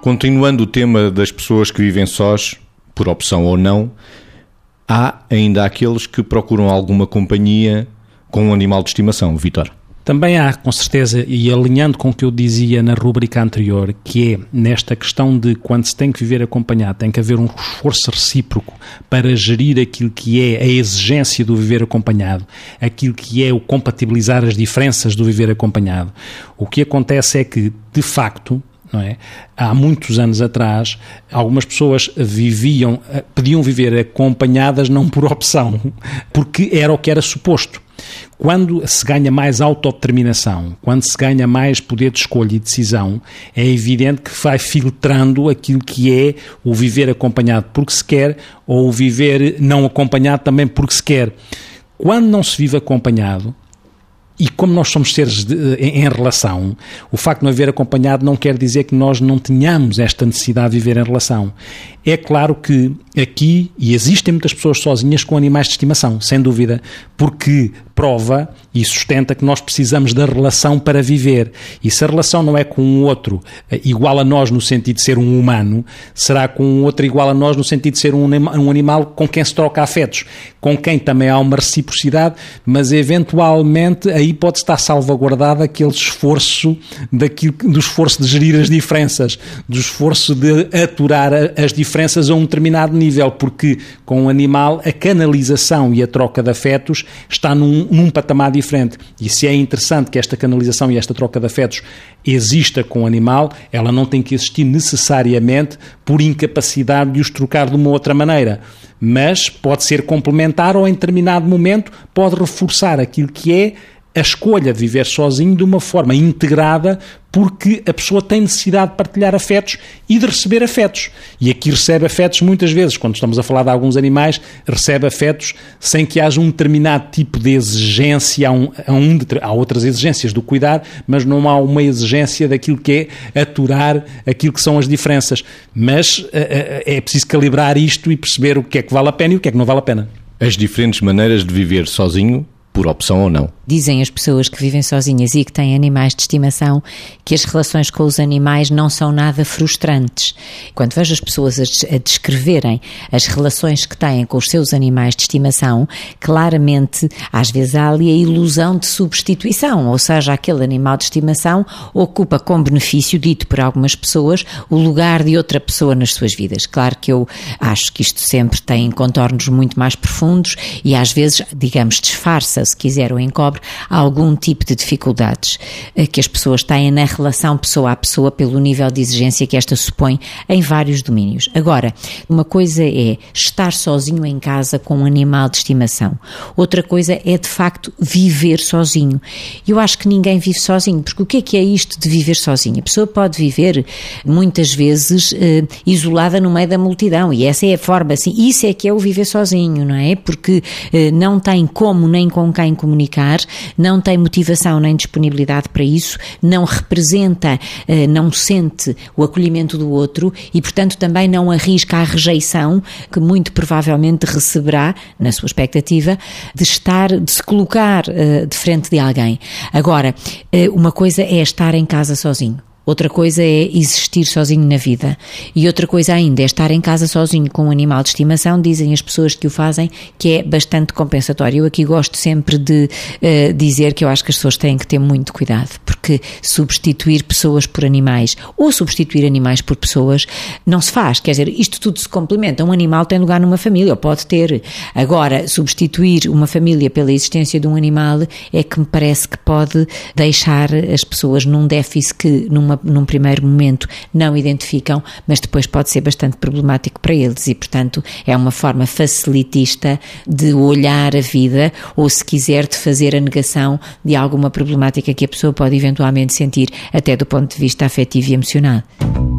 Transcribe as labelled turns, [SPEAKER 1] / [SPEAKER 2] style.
[SPEAKER 1] Continuando o tema das pessoas que vivem sós, por opção ou não, há ainda aqueles que procuram alguma companhia com um animal de estimação. Vitor.
[SPEAKER 2] Também há, com certeza, e alinhando com o que eu dizia na rubrica anterior, que é nesta questão de quando se tem que viver acompanhado, tem que haver um esforço recíproco para gerir aquilo que é a exigência do viver acompanhado, aquilo que é o compatibilizar as diferenças do viver acompanhado. O que acontece é que, de facto, não é? Há muitos anos atrás, algumas pessoas viviam, eh, podiam viver acompanhadas não por opção, porque era o que era suposto. Quando se ganha mais autodeterminação, quando se ganha mais poder de escolha e decisão, é evidente que vai filtrando aquilo que é o viver acompanhado porque se quer ou o viver não acompanhado também porque se quer. Quando não se vive acompanhado, e como nós somos seres de, em, em, relação, o facto de não haver acompanhado não quer dizer que nós não tenhamos esta necessidade de viver em relação. É claro que aqui, e existem muitas pessoas sozinhas com animais de estimação, sem dúvida, porque prova e sustenta que nós precisamos da relação para viver. E se a relação não é com um outro eh, igual a nós no sentido de ser um humano, será com um outro igual a nós no sentido de ser um, um animal com quem se troca afetos, com quem também há uma reciprocidade, mas eventualmente aí pode estar salvaguardado aquele esforço daquilo, do esforço de gerir as diferenças, do esforço de aturar as diferenças a um determinado nível, porque com o animal a canalização e a troca de afetos está num, num patamar diferente. E se é interessante que esta canalização e esta troca de afetos exista com o animal, ela não tem que existir necessariamente por incapacidade de os trocar de uma outra maneira mas pode ser complementar ou em determinado momento pode reforçar aquilo que é a escolha de viver sozinho de uma forma integrada, porque a pessoa tem necessidade de partilhar afetos e de receber afetos. E aqui recebe afetos muitas vezes, quando estamos a falar de alguns animais, recebe afetos sem que haja um determinado tipo de exigência, há, um, há, um, há outras exigências do cuidar, mas não há uma exigência daquilo que é aturar aquilo que são as diferenças. Mas é, é preciso calibrar isto e perceber o que é que vale a pena e o que é que não vale a pena.
[SPEAKER 1] As diferentes maneiras de viver sozinho por opção ou não.
[SPEAKER 3] Dizem as pessoas que vivem sozinhas e que têm animais de estimação que as relações com os animais não são nada frustrantes. Quando vejo as pessoas a descreverem as relações que têm com os seus animais de estimação, claramente, às vezes há ali a ilusão de substituição, ou seja, aquele animal de estimação ocupa com benefício, dito por algumas pessoas, o lugar de outra pessoa nas suas vidas. Claro que eu acho que isto sempre tem contornos muito mais profundos e às vezes, digamos, disfarça se quiser, ou encobre algum tipo de dificuldades eh, que as pessoas têm na relação pessoa a pessoa pelo nível de exigência que esta supõe em vários domínios. Agora, uma coisa é estar sozinho em casa com um animal de estimação, outra coisa é de facto viver sozinho. Eu acho que ninguém vive sozinho, porque o que é que é isto de viver sozinho? A pessoa pode viver muitas vezes eh, isolada no meio da multidão e essa é a forma, assim, isso é que é o viver sozinho, não é? Porque eh, não tem como nem com com quem comunicar, não tem motivação nem disponibilidade para isso, não representa, eh, não sente o acolhimento do outro e, portanto, também não arrisca a rejeição que muito provavelmente receberá, na sua expectativa, de estar, de se colocar eh, de frente de alguém. Agora, eh, uma coisa é estar em casa sozinho. Outra coisa é existir sozinho na vida. E outra coisa ainda é estar em casa sozinho com um animal de estimação, dizem as pessoas que o fazem, que é bastante compensatório. Eu aqui gosto sempre de uh, dizer que eu acho que as pessoas têm que ter muito cuidado, porque substituir pessoas por animais ou substituir animais por pessoas não se faz. Quer dizer, isto tudo se complementa. Um animal tem lugar numa família, ou pode ter. Agora, substituir uma família pela existência de um animal é que me parece que pode deixar as pessoas num déficit que, numa num primeiro momento não identificam, mas depois pode ser bastante problemático para eles e, portanto, é uma forma facilitista de olhar a vida ou, se quiser, de fazer a negação de alguma problemática que a pessoa pode eventualmente sentir, até do ponto de vista afetivo e emocional.